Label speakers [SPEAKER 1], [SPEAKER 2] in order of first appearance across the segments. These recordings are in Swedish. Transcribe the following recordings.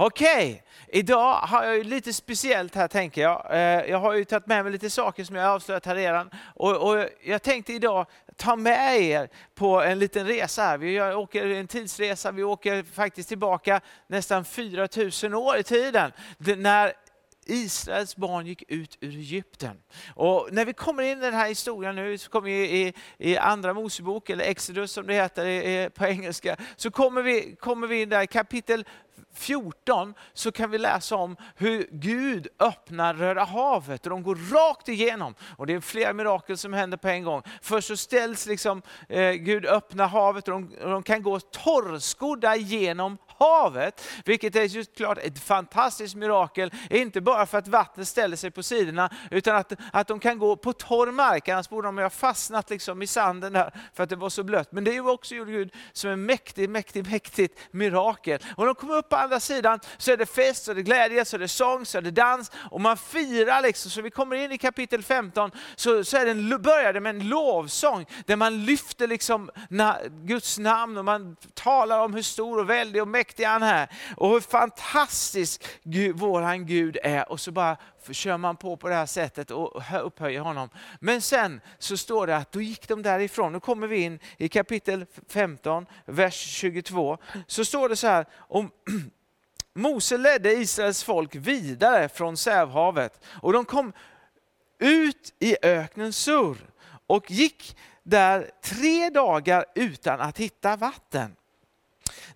[SPEAKER 1] Okej, idag har jag ju lite speciellt här tänker jag. Eh, jag har ju tagit med mig lite saker som jag har avslöjat här redan. Och, och jag tänkte idag ta med er på en liten resa här. Vi åker en tidsresa, vi åker faktiskt tillbaka nästan 4000 år i tiden. När Israels barn gick ut ur Egypten. Och när vi kommer in i den här historien nu, så kommer vi i, i andra Mosebok, eller Exodus som det heter på engelska, så kommer vi, kommer vi in där i kapitel 14 så kan vi läsa om hur Gud öppnar Röda havet och de går rakt igenom. Och det är flera mirakel som händer på en gång. Först så ställs liksom, eh, Gud öppnar havet och de, och de kan gå torrskodda genom havet, vilket är just klart ett fantastiskt mirakel. Inte bara för att vattnet ställer sig på sidorna, utan att, att de kan gå på torr mark. Annars borde de ha fastnat liksom i sanden där för att det var så blött. Men det är också gjorde Gud som en mäktig, mäktig, mäktigt mirakel. Och de kommer upp på andra sidan så är det fest, så är det glädje, så är det sång, så är det dans och man firar. Liksom. Så vi kommer in i kapitel 15 så, så är det en, börjar det med en lovsång där man lyfter liksom na, Guds namn och man talar om hur stor och väldig och mäktig mäktig han är. Och hur fantastisk Gud, våran Gud är. Och så bara kör man på på det här sättet och upphöjer honom. Men sen så står det att då gick de därifrån. Nu kommer vi in i kapitel 15, vers 22. Så står det så här om Mose ledde Israels folk vidare från Sävhavet och de kom ut i öknen Sur och gick där tre dagar utan att hitta vatten.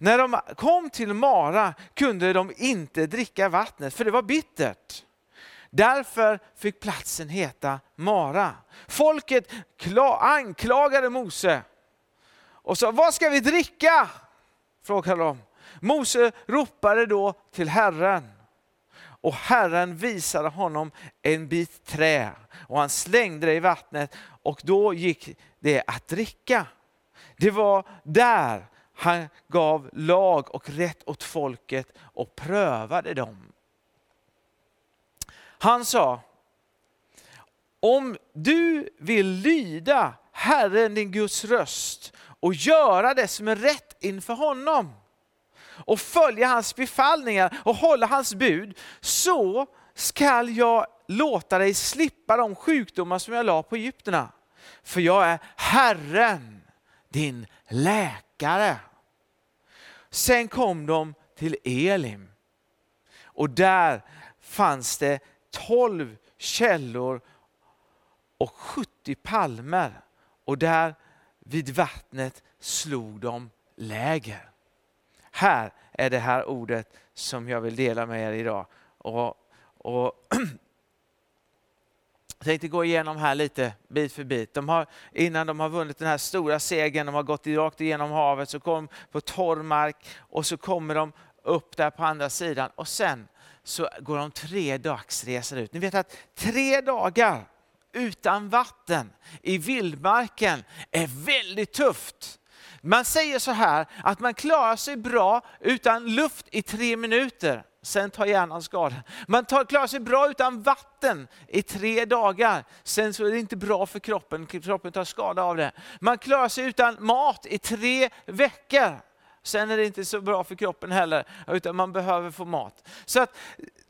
[SPEAKER 1] När de kom till Mara kunde de inte dricka vattnet för det var bittert. Därför fick platsen heta Mara. Folket anklagade Mose och sa, vad ska vi dricka? Frågade de. Mose ropade då till Herren och Herren visade honom en bit trä och han slängde det i vattnet och då gick det att dricka. Det var där han gav lag och rätt åt folket och prövade dem. Han sa, om du vill lyda Herren din Guds röst och göra det som är rätt inför honom och följa hans befallningar och hålla hans bud, så skall jag låta dig slippa de sjukdomar som jag la på egyptierna. För jag är Herren, din läkare. Sen kom de till Elim och där fanns det tolv källor och 70 palmer och där vid vattnet slog de läger. Här är det här ordet som jag vill dela med er idag. Och, och jag tänkte gå igenom här lite bit för bit. De har, innan de har vunnit den här stora segern, de har gått rakt igenom havet, så kom på torr mark och så kommer de upp där på andra sidan och sen så går de tre dagsresor ut. Ni vet att tre dagar utan vatten i vildmarken är väldigt tufft. Man säger så här att man klarar sig bra utan luft i tre minuter. Sen tar hjärnan skada. Man tar, klarar sig bra utan vatten i tre dagar. Sen så är det inte bra för kroppen, kroppen tar skada av det. Man klarar sig utan mat i tre veckor. Sen är det inte så bra för kroppen heller, utan man behöver få mat. Så att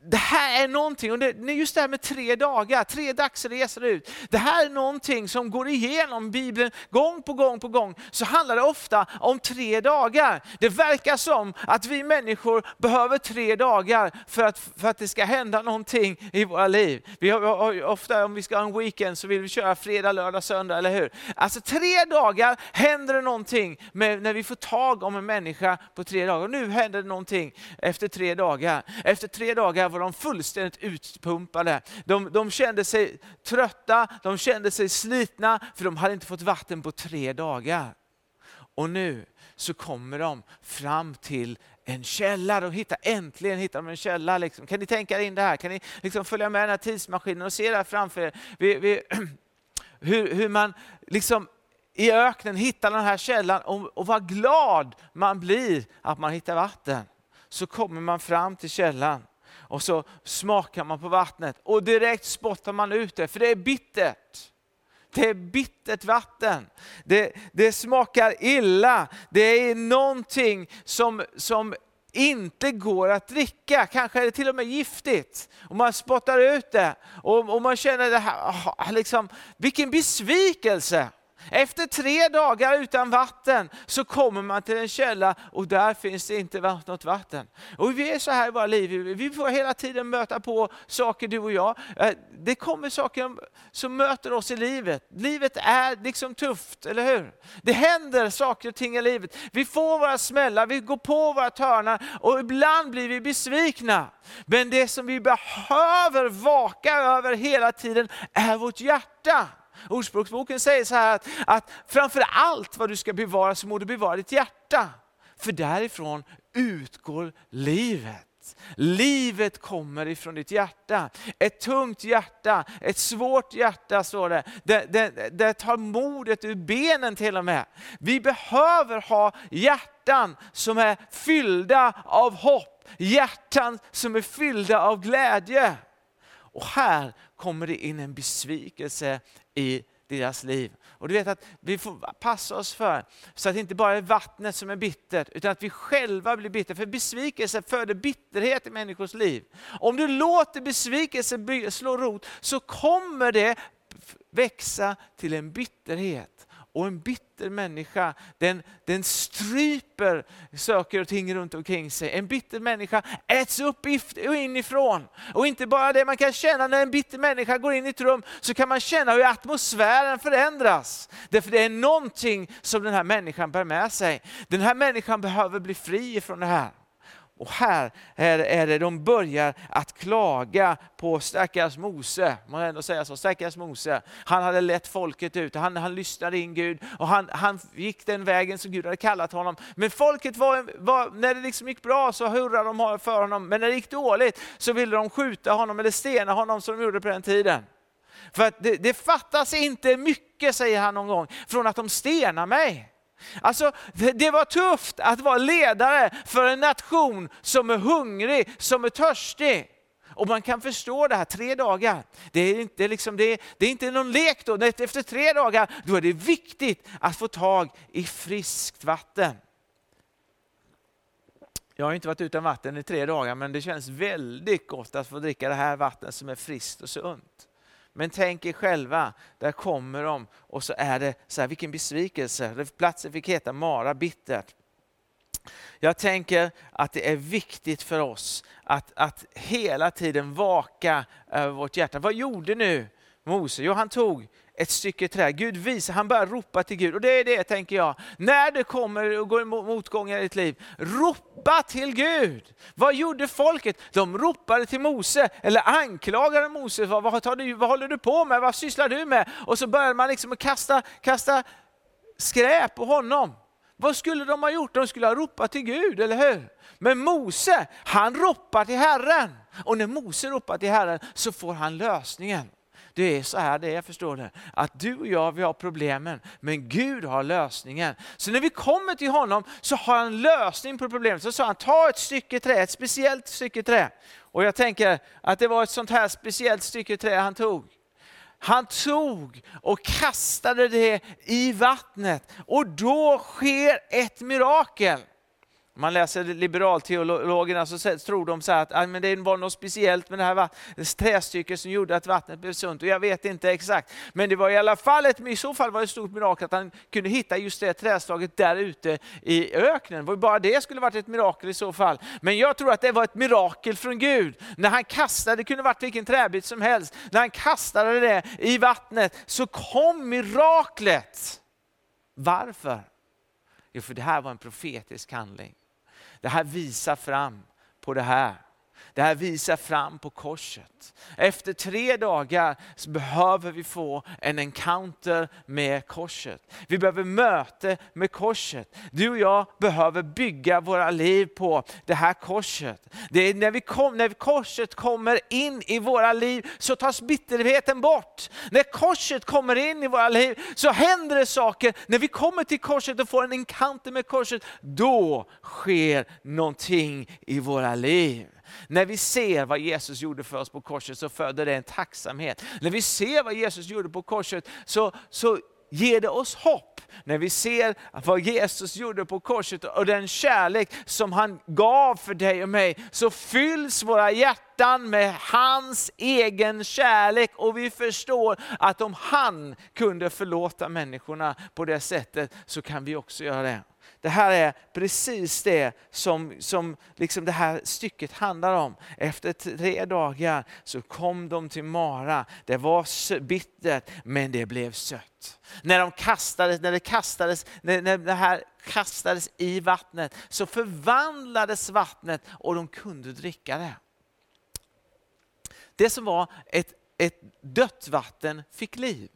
[SPEAKER 1] det här är någonting, och det, just det här med tre dagar, tre dagsresor ut. Det här är någonting som går igenom Bibeln gång på gång på gång, så handlar det ofta om tre dagar. Det verkar som att vi människor behöver tre dagar för att, för att det ska hända någonting i våra liv. Vi har, ofta om vi ska ha en weekend så vill vi köra fredag, lördag, söndag, eller hur? Alltså tre dagar händer det någonting med, när vi får tag om en människa på tre dagar. Och nu händer det någonting efter tre dagar. Efter tre dagar var de fullständigt utpumpade. De, de kände sig trötta, de kände sig slitna, för de hade inte fått vatten på tre dagar. Och nu så kommer de fram till en källa. De hittar, äntligen hittar de en källa. Liksom. Kan ni tänka er in det här? Kan ni liksom följa med den här tidsmaskinen och se det här framför er? Vi, vi, hur, hur man liksom i öknen hittar den här källan och, och vad glad man blir att man hittar vatten. Så kommer man fram till källan och så smakar man på vattnet och direkt spottar man ut det, för det är bittert. Det är bittert vatten. Det, det smakar illa. Det är någonting som, som inte går att dricka. Kanske är det till och med giftigt. Och man spottar ut det. Och, och man känner det här, ah, liksom, vilken besvikelse. Efter tre dagar utan vatten så kommer man till en källa och där finns det inte något vatten. Och vi är så här i våra liv, vi får hela tiden möta på saker du och jag. Eh, det kommer saker som möter oss i livet. Livet är liksom tufft, eller hur? Det händer saker och ting i livet. Vi får våra smällar, vi går på våra törnar och ibland blir vi besvikna. Men det som vi behöver vaka över hela tiden är vårt hjärta. Ordspråksboken säger så här att, att framför allt vad du ska bevara så må du bevara ditt hjärta. För därifrån utgår livet. Livet kommer ifrån ditt hjärta. Ett tungt hjärta, ett svårt hjärta står det. Det, det, det tar modet ur benen till och med. Vi behöver ha hjärtan som är fyllda av hopp. Hjärtan som är fyllda av glädje. Och här kommer det in en besvikelse i deras liv. Och du vet att vi får passa oss för, så att det inte bara är vattnet som är bittert, utan att vi själva blir bittra. För besvikelse föder bitterhet i människors liv. Om du låter besvikelse slå rot så kommer det växa till en bitterhet. Och en bitter människa, den, den stryper saker och ting runt omkring sig. En bitter människa äts upp inifrån. Och inte bara det, man kan känna när en bitter människa går in i ett rum, så kan man känna hur atmosfären förändras. Därför det är någonting som den här människan bär med sig. Den här människan behöver bli fri från det här. Och här är, är det de börjar att klaga på stackars Mose. Man ändå säga så, stackars Mose. Han hade lett folket ut, han, han lyssnade in Gud och han, han gick den vägen som Gud hade kallat honom. Men folket var, var när det liksom gick bra så hurrade de för honom, men när det gick dåligt så ville de skjuta honom eller stena honom som de gjorde på den tiden. För att det, det fattas inte mycket, säger han någon gång, från att de stenar mig. Alltså, det var tufft att vara ledare för en nation som är hungrig, som är törstig. Och man kan förstå det här, tre dagar. Det är inte, liksom, det är, det är inte någon lek då. Efter tre dagar då är det viktigt att få tag i friskt vatten. Jag har inte varit utan vatten i tre dagar men det känns väldigt gott att få dricka det här vattnet som är friskt och sunt. Men tänk er själva, där kommer de och så är det så här, vilken besvikelse. Platsen fick heta Mara bittert. Jag tänker att det är viktigt för oss att, att hela tiden vaka över vårt hjärta. Vad gjorde nu Mose? Jo, han tog ett stycke trä. Gud visar, han börjar ropa till Gud. Och det är det tänker jag, när det kommer och går motgångar i ditt liv, ropa till Gud. Vad gjorde folket? De ropade till Mose, eller anklagade Mose. Vad, vad, tar du, vad håller du på med? Vad sysslar du med? Och så började man liksom kasta, kasta skräp på honom. Vad skulle de ha gjort? De skulle ha ropat till Gud, eller hur? Men Mose, han ropar till Herren. Och när Mose ropar till Herren så får han lösningen. Det är så här det är, förstår du. Att du och jag, vi har problemen, men Gud har lösningen. Så när vi kommer till honom så har han lösning på problemet. Så sa han, ta ett stycke trä, ett speciellt stycke trä. Och jag tänker att det var ett sånt här speciellt stycke trä han tog. Han tog och kastade det i vattnet och då sker ett mirakel man läser liberalteologerna så tror de så att ah, men det var något speciellt med det här trästycket som gjorde att vattnet blev sunt. Och jag vet inte exakt. Men det var i alla fall ett, i så fall var det ett stort mirakel att han kunde hitta just det träslaget där ute i öknen. Bara det skulle varit ett mirakel i så fall. Men jag tror att det var ett mirakel från Gud. När han kastade, det kunde varit vilken träbit som helst, när han kastade det i vattnet så kom miraklet. Varför? Jo, för det här var en profetisk handling. Det här visar fram på det här. Det här visar fram på korset. Efter tre dagar så behöver vi få en encounter med korset. Vi behöver möte med korset. Du och jag behöver bygga våra liv på det här korset. Det är när, vi kom, när korset kommer in i våra liv så tas bitterheten bort. När korset kommer in i våra liv så händer det saker. När vi kommer till korset och får en encounter med korset, då sker någonting i våra liv. När vi ser vad Jesus gjorde för oss på korset så föder det en tacksamhet. När vi ser vad Jesus gjorde på korset så, så ger det oss hopp. när vi ser vad Jesus gjorde på korset och den kärlek som han gav för dig och mig, så fylls våra hjärtan med hans egen kärlek och vi förstår att om han kunde förlåta människorna på det sättet så kan vi också göra det. Det här är precis det som, som liksom det här stycket handlar om. Efter tre dagar så kom de till Mara. Det var bittert men det blev sött. När, de kastades, när, det, kastades, när, när det här kastades i vattnet så förvandlades vattnet och de kunde dricka det. Det som var ett, ett dött vatten fick liv.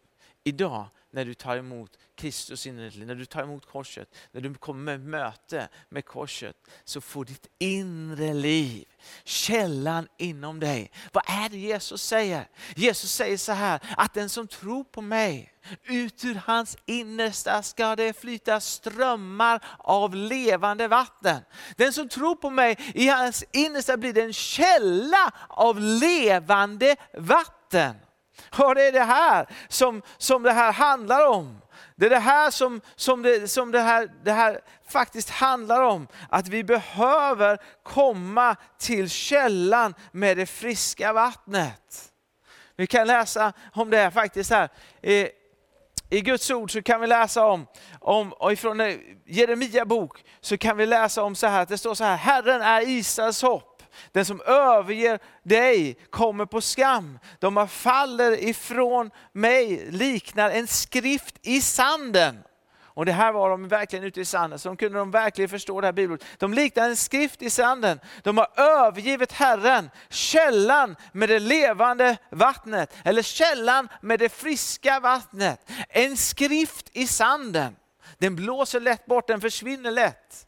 [SPEAKER 1] Idag när du tar emot Kristus in i ditt liv, när du tar emot korset, när du kommer i möte med korset, så får ditt inre liv, källan inom dig. Vad är det Jesus säger? Jesus säger så här, att den som tror på mig, ut ur hans innersta ska det flyta strömmar av levande vatten. Den som tror på mig, i hans innersta blir det en källa av levande vatten. Och det är det här som, som det här handlar om. Det är det här som, som, det, som det, här, det här faktiskt handlar om. Att vi behöver komma till källan med det friska vattnet. Vi kan läsa om det faktiskt här. I, I Guds ord så kan vi läsa om, om och ifrån Jeremia bok så kan vi läsa om så här, att det står så här, Herren är Israels hopp den som överger dig kommer på skam. De faller ifrån mig liknar en skrift i sanden. Och det här var de verkligen ute i sanden, så de kunde de verkligen förstå det här bibelordet. De liknar en skrift i sanden. De har övergivit Herren, källan med det levande vattnet, eller källan med det friska vattnet. En skrift i sanden. Den blåser lätt bort, den försvinner lätt.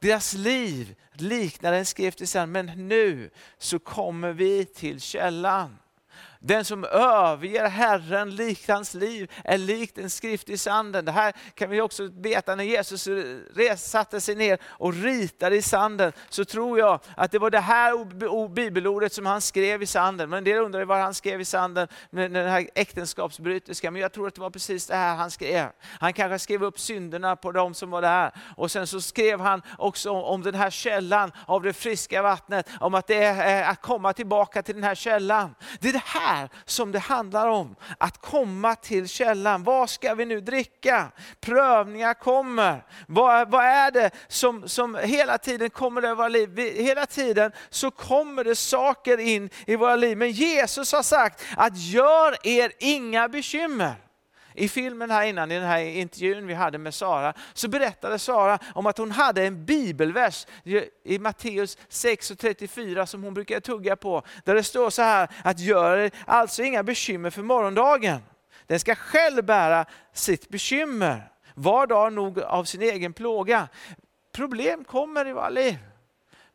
[SPEAKER 1] Deras liv liknar en skrift i sanden, men nu så kommer vi till källan. Den som överger Herren likt hans liv är likt en skrift i sanden. Det här kan vi också veta när Jesus satte sig ner och ritade i sanden. Så tror jag att det var det här bibelordet som han skrev i sanden. Men en del undrar vad han skrev i sanden med den här äktenskapsbryterskan. Men jag tror att det var precis det här han skrev. Han kanske skrev upp synderna på de som var där. Och sen så skrev han också om den här källan av det friska vattnet. Om att det är att komma tillbaka till den här källan. Det är det här här som det handlar om. Att komma till källan. Vad ska vi nu dricka? Prövningar kommer. Vad, vad är det som, som hela tiden kommer över våra liv? hela tiden så kommer det saker in i våra liv. Men Jesus har sagt att gör er inga bekymmer. I filmen här innan, i den här intervjun vi hade med Sara, så berättade Sara om att hon hade en bibelvers i Matteus 6 och 34 som hon brukar tugga på. Där det står så här, att gör alltså inga bekymmer för morgondagen. Den ska själv bära sitt bekymmer. Var dag nog av sin egen plåga. Problem kommer i våra liv.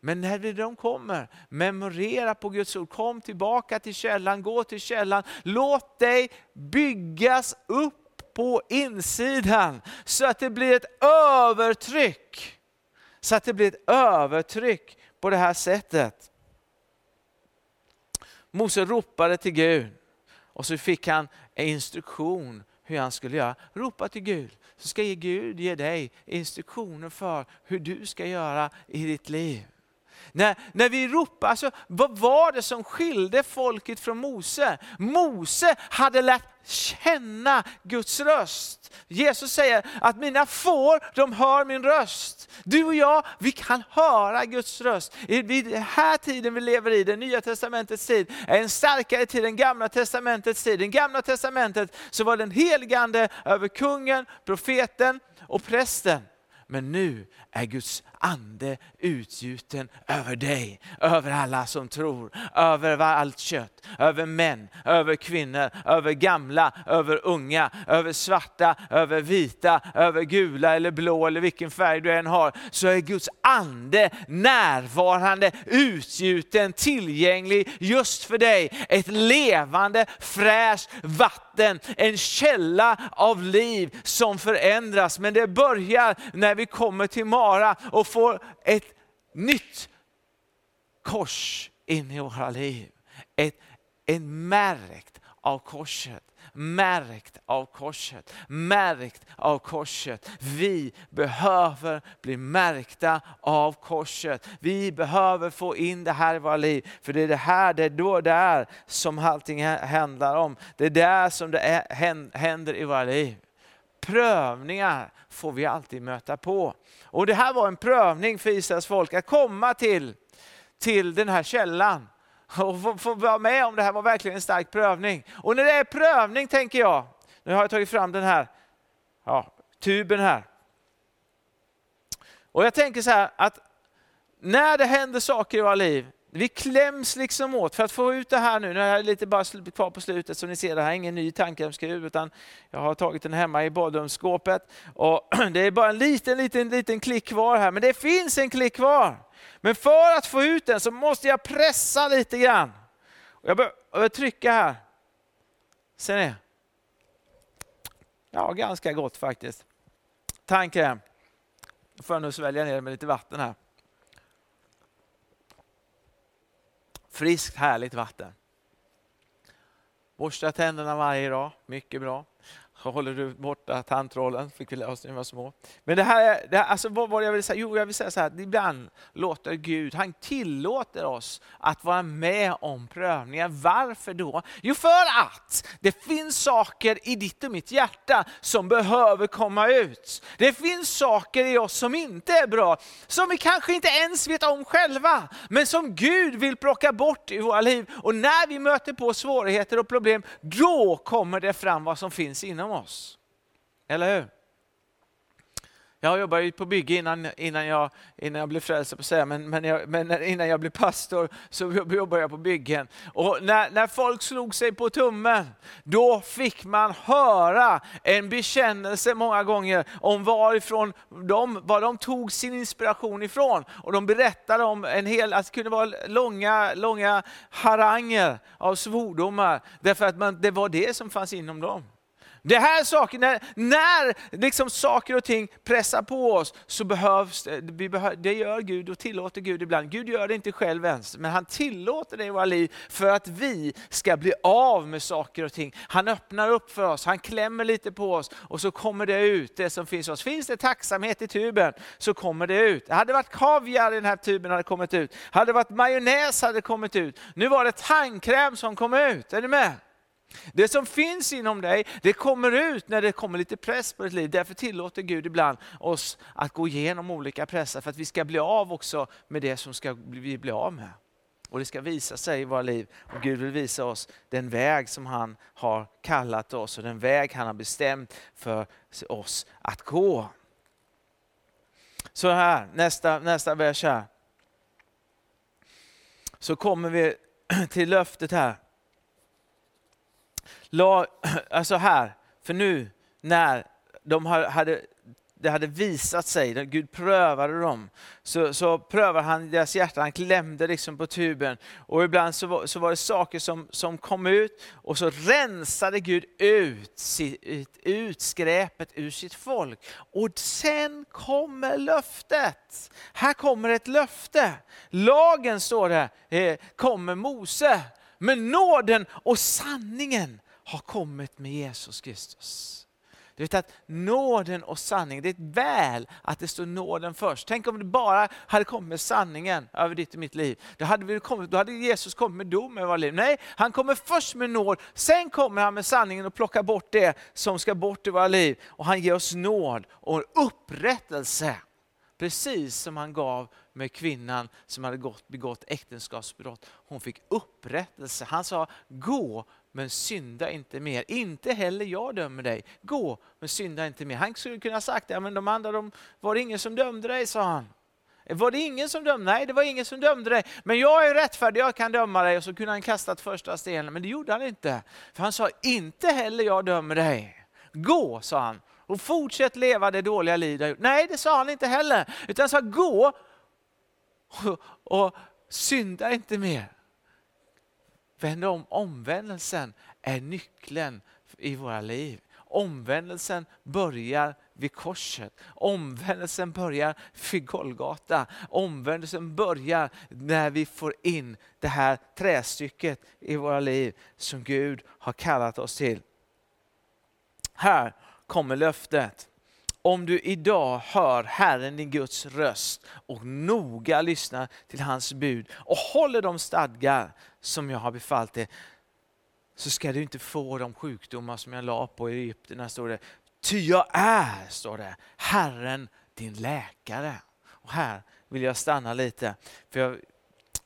[SPEAKER 1] Men när de kommer, memorera på Guds ord. Kom tillbaka till källan, gå till källan. Låt dig byggas upp på insidan så att det blir ett övertryck. Så att det blir ett övertryck på det här sättet. Mose ropade till Gud och så fick han en instruktion hur han skulle göra. Ropa till Gud, så ska Gud ge dig instruktioner för hur du ska göra i ditt liv. När, när vi ropar, alltså, vad var det som skilde folket från Mose? Mose hade lärt känna Guds röst. Jesus säger att mina får, de hör min röst. Du och jag, vi kan höra Guds röst. I den här tiden vi lever i, det nya testamentets tid, är en starkare tid än gamla testamentets tid. I gamla testamentet så var den helgande över kungen, profeten och prästen. Men nu är Guds ande utgjuten över dig, över alla som tror, över allt kött, över män, över kvinnor, över gamla, över unga, över svarta, över vita, över gula eller blå eller vilken färg du än har, så är Guds ande närvarande, utgjuten, tillgänglig just för dig. Ett levande, fräscht vatten, en källa av liv som förändras. Men det börjar när vi kommer till Mara och får ett nytt kors in i våra liv. Ett, en märkt av korset. Märkt av korset, märkt av korset. Vi behöver bli märkta av korset. Vi behöver få in det här i våra liv. För det är det här, det är då där som allting handlar om. Det är där som det är, händer i våra liv. Prövningar får vi alltid möta på. Och det här var en prövning för Israels folk att komma till, till den här källan och få, få vara med om det här var verkligen en stark prövning. Och när det är prövning tänker jag, nu har jag tagit fram den här ja, tuben här. Och jag tänker så här att när det händer saker i våra liv, vi kläms liksom åt för att få ut det här nu. Nu är jag lite bara kvar på slutet som ni ser, det här är ingen ny tandkrämsskruv utan jag har tagit den hemma i badrumsskåpet. Och det är bara en liten, liten, liten klick kvar här, men det finns en klick kvar. Men för att få ut den så måste jag pressa lite grann. Jag behöver trycka här. Ser ni? Ja, ganska gott faktiskt. Tandkräm. Då får jag nu svälja ner med lite vatten här. Friskt härligt vatten. Borsta tänderna varje dag, mycket bra håller du borta tandtrollen, fick vi lära oss när vi var små. Men det här, det här alltså vad var det jag vill säga? Jo, jag vill säga så här, ibland låter Gud, han tillåter oss att vara med om prövningar. Varför då? Jo, för att det finns saker i ditt och mitt hjärta som behöver komma ut. Det finns saker i oss som inte är bra, som vi kanske inte ens vet om själva, men som Gud vill plocka bort i våra liv. Och när vi möter på svårigheter och problem, då kommer det fram vad som finns inom oss. Eller hur? Jag jobbade på bygge innan, innan, jag, innan jag blev frälst, på säga, men, men, jag, men, innan jag blev pastor så jobbade jag på byggen. Och när, när folk slog sig på tummen, då fick man höra en bekännelse många gånger om varifrån de, var de tog sin inspiration ifrån. Och de berättade om en hel, att det kunde vara långa, långa haranger av svordomar, därför att man, det var det som fanns inom dem. Det här saker, när, när liksom saker och ting pressar på oss så behövs vi behöv, det gör Gud och tillåter Gud ibland. Gud gör det inte själv ens, men han tillåter det i våra liv för att vi ska bli av med saker och ting. Han öppnar upp för oss, han klämmer lite på oss och så kommer det ut det som finns i oss. Finns det tacksamhet i tuben så kommer det ut. Det hade varit kaviar i den här tuben hade kommit ut. Hade det varit majonnäs hade kommit ut. Nu var det tandkräm som kom ut. Är ni med? Det som finns inom dig, det kommer ut när det kommer lite press på ditt liv. Därför tillåter Gud ibland oss att gå igenom olika pressar för att vi ska bli av också med det som ska vi bli av med. Och det ska visa sig i våra liv. Och Gud vill visa oss den väg som han har kallat oss och den väg han har bestämt för oss att gå. Så här, nästa, nästa vers här. Så kommer vi till löftet här la, alltså här, för nu när de hade, det hade visat sig, Gud prövade dem, så, så prövade han deras hjärta, han klämde liksom på tuben. Och ibland så var, så var det saker som, som kom ut och så rensade Gud ut, ut, ut skräpet ur sitt folk. Och sen kommer löftet. Här kommer ett löfte. Lagen står det, eh, kommer Mose. Men nåden och sanningen har kommit med Jesus Kristus. Du vet att nåden och sanningen, det är ett väl att det står nåden först. Tänk om det bara hade kommit med sanningen över ditt och mitt liv. Då hade, vi kommit, då hade Jesus kommit med dom över våra liv. Nej, han kommer först med nåd, sen kommer han med sanningen och plockar bort det som ska bort i våra liv. Och han ger oss nåd och upprättelse. Precis som han gav med kvinnan som hade gått, begått äktenskapsbrott. Hon fick upprättelse. Han sa, gå men synda inte mer. Inte heller jag dömer dig. Gå, men synda inte mer. Han skulle kunna ha sagt, det, men de andra, de, var det ingen som dömde dig, sa han. Var det ingen som dömde? Nej, det var ingen som dömde dig. Men jag är rättfärdig, jag kan döma dig. Och så kunde han kastat första stenen, men det gjorde han inte. För han sa, inte heller jag dömer dig. Gå, sa han, och fortsätt leva det dåliga liv du har gjort. Nej, det sa han inte heller. Utan han sa, gå och, och synda inte mer. Vänd om. Omvändelsen är nyckeln i våra liv. Omvändelsen börjar vid korset. Omvändelsen börjar vid Golgata. Omvändelsen börjar när vi får in det här trästycket i våra liv som Gud har kallat oss till. Här kommer löftet. Om du idag hör Herren din Guds röst och noga lyssnar till hans bud och håller de stadgar som jag har befallt dig, så ska du inte få de sjukdomar som jag la på Egypten, står det. Ty jag är, står det, Herren din läkare. Och här vill jag stanna lite, för jag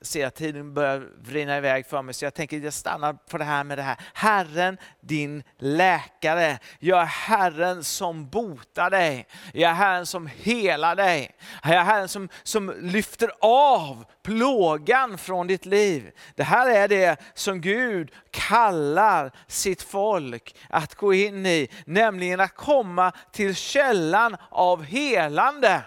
[SPEAKER 1] ser att tiden börjar rinna iväg för mig, så jag tänker att jag stannar på det här med det här. Herren din läkare. Jag är Herren som botar dig. Jag är Herren som helar dig. Jag är Herren som, som lyfter av plågan från ditt liv. Det här är det som Gud kallar sitt folk att gå in i, nämligen att komma till källan av helande.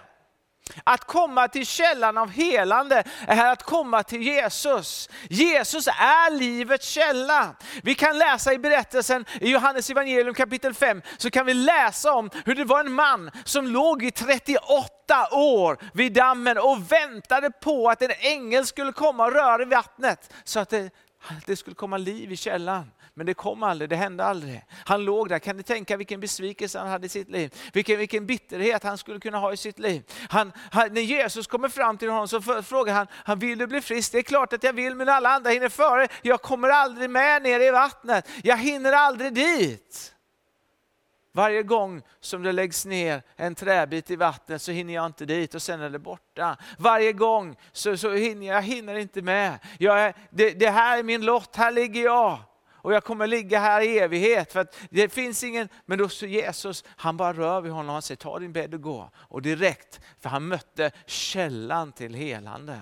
[SPEAKER 1] Att komma till källan av helande är att komma till Jesus. Jesus är livets källa. Vi kan läsa i berättelsen i Johannes evangelium kapitel 5, så kan vi läsa om hur det var en man som låg i 38 år vid dammen och väntade på att en ängel skulle komma och röra i vattnet så att det, det skulle komma liv i källan. Men det kom aldrig, det hände aldrig. Han låg där, kan ni tänka vilken besvikelse han hade i sitt liv? Vilken, vilken bitterhet han skulle kunna ha i sitt liv. Han, han, när Jesus kommer fram till honom så frågar han, han, vill du bli frisk? Det är klart att jag vill, men alla andra hinner före. Jag kommer aldrig med ner i vattnet, jag hinner aldrig dit. Varje gång som det läggs ner en träbit i vattnet så hinner jag inte dit och sen är det borta. Varje gång så, så hinner jag, jag hinner inte med. Jag är, det, det här är min lott, här ligger jag och jag kommer ligga här i evighet. För att det finns ingen, men då så Jesus, han bara rör vid honom och säger ta din bädd och gå. Och direkt, för han mötte källan till helande.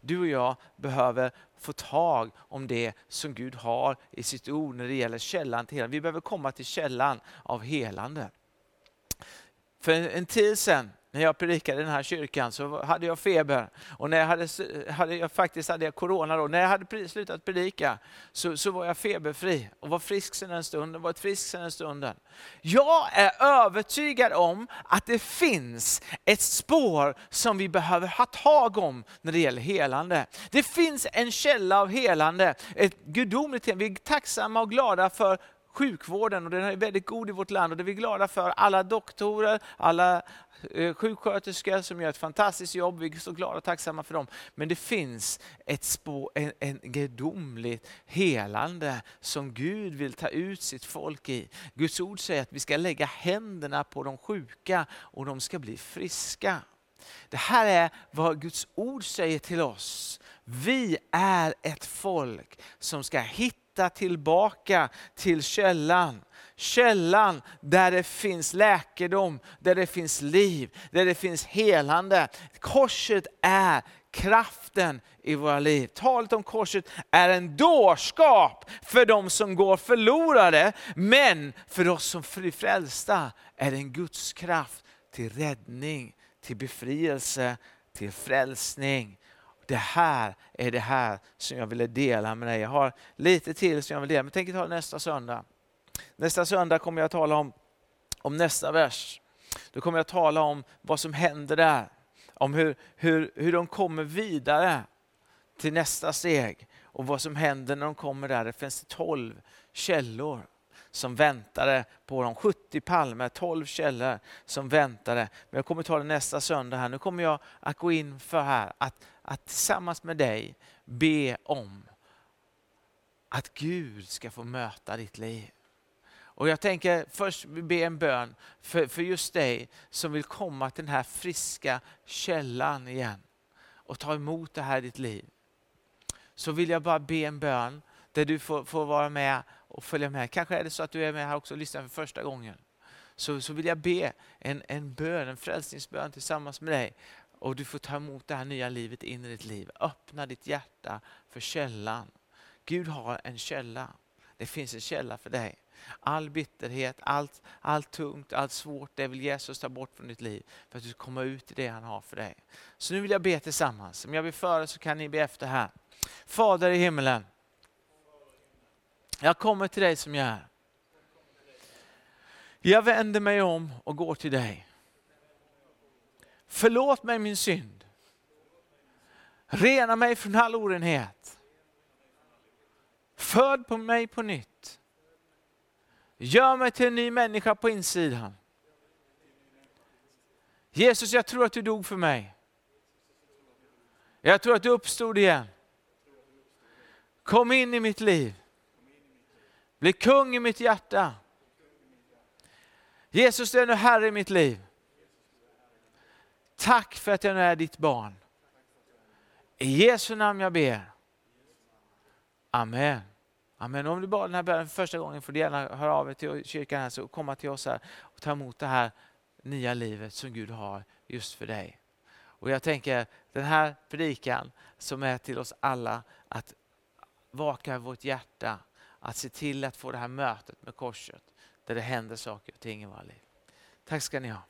[SPEAKER 1] Du och jag behöver få tag om det som Gud har i sitt ord när det gäller källan till helande. Vi behöver komma till källan av helande. För en tid sedan när jag predikade i den här kyrkan så hade jag feber. Och när jag hade, hade jag, faktiskt hade jag corona då. När jag hade slutat predika så, så var jag feberfri och var frisk sedan en stund. Var frisk sedan en stunden. Jag är övertygad om att det finns ett spår som vi behöver ha tag om när det gäller helande. Det finns en källa av helande, ett gudomligt Vi är tacksamma och glada för sjukvården och den är väldigt god i vårt land och det är vi glada för. Alla doktorer, alla eh, sjuksköterskor som gör ett fantastiskt jobb, vi är så glada och tacksamma för dem. Men det finns ett spår, en, en gudomligt helande som Gud vill ta ut sitt folk i. Guds ord säger att vi ska lägga händerna på de sjuka och de ska bli friska. Det här är vad Guds ord säger till oss. Vi är ett folk som ska hitta hitta tillbaka till källan. Källan där det finns läkedom, där det finns liv, där det finns helande. Korset är kraften i våra liv. Talet om korset är en dårskap för de som går förlorade, men för oss som är frälsta är det en Guds kraft till räddning, till befrielse, till frälsning det här är det här som jag ville dela med dig. Jag har lite till som jag vill dela, men jag tänker ta det nästa söndag. Nästa söndag kommer jag att tala om, om nästa vers. Då kommer jag att tala om vad som händer där. Om hur, hur, hur de kommer vidare till nästa steg och vad som händer när de kommer där. Det finns tolv källor som väntade på dem. 70 palmer, 12 källor som väntade. Men jag kommer ta det nästa söndag här. Nu kommer jag att gå in för här att, att tillsammans med dig be om att Gud ska få möta ditt liv. Och Jag tänker först be en bön för, för just dig som vill komma till den här friska källan igen och ta emot det här i ditt liv. Så vill jag bara be en bön där du får, får vara med och följa med. Kanske är det så att du är med här också och lyssnar för första gången. Så, så vill jag be en, en bön, en frälsningsbön tillsammans med dig. Och du får ta emot det här nya livet in i ditt liv. Öppna ditt hjärta för källan. Gud har en källa. Det finns en källa för dig. All bitterhet, allt, allt tungt, allt svårt, det vill Jesus ta bort från ditt liv för att du ska komma ut i det han har för dig. Så nu vill jag be tillsammans. Om jag vill före så kan ni be efter här. Fader i himmelen. Jag kommer till dig som jag är. Jag vänder mig om och går till dig. Förlåt mig min synd. Rena mig från all orenhet. Föd på mig på nytt. Gör mig till en ny människa på insidan. Jesus, jag tror att du dog för mig. Jag tror att du uppstod igen. Kom in i mitt liv. Bli kung i mitt hjärta. Jesus, du är nu Herre i mitt liv. Tack för att jag nu är ditt barn. I Jesu namn jag ber. Amen. Amen. Om du bad den här bönen för första gången får du gärna höra av dig till kyrkan här, så komma till oss här och ta emot det här nya livet som Gud har just för dig. Och jag tänker den här predikan som är till oss alla att vaka vårt hjärta, att se till att få det här mötet med korset där det händer saker och ting i våra liv. Tack ska ni ha.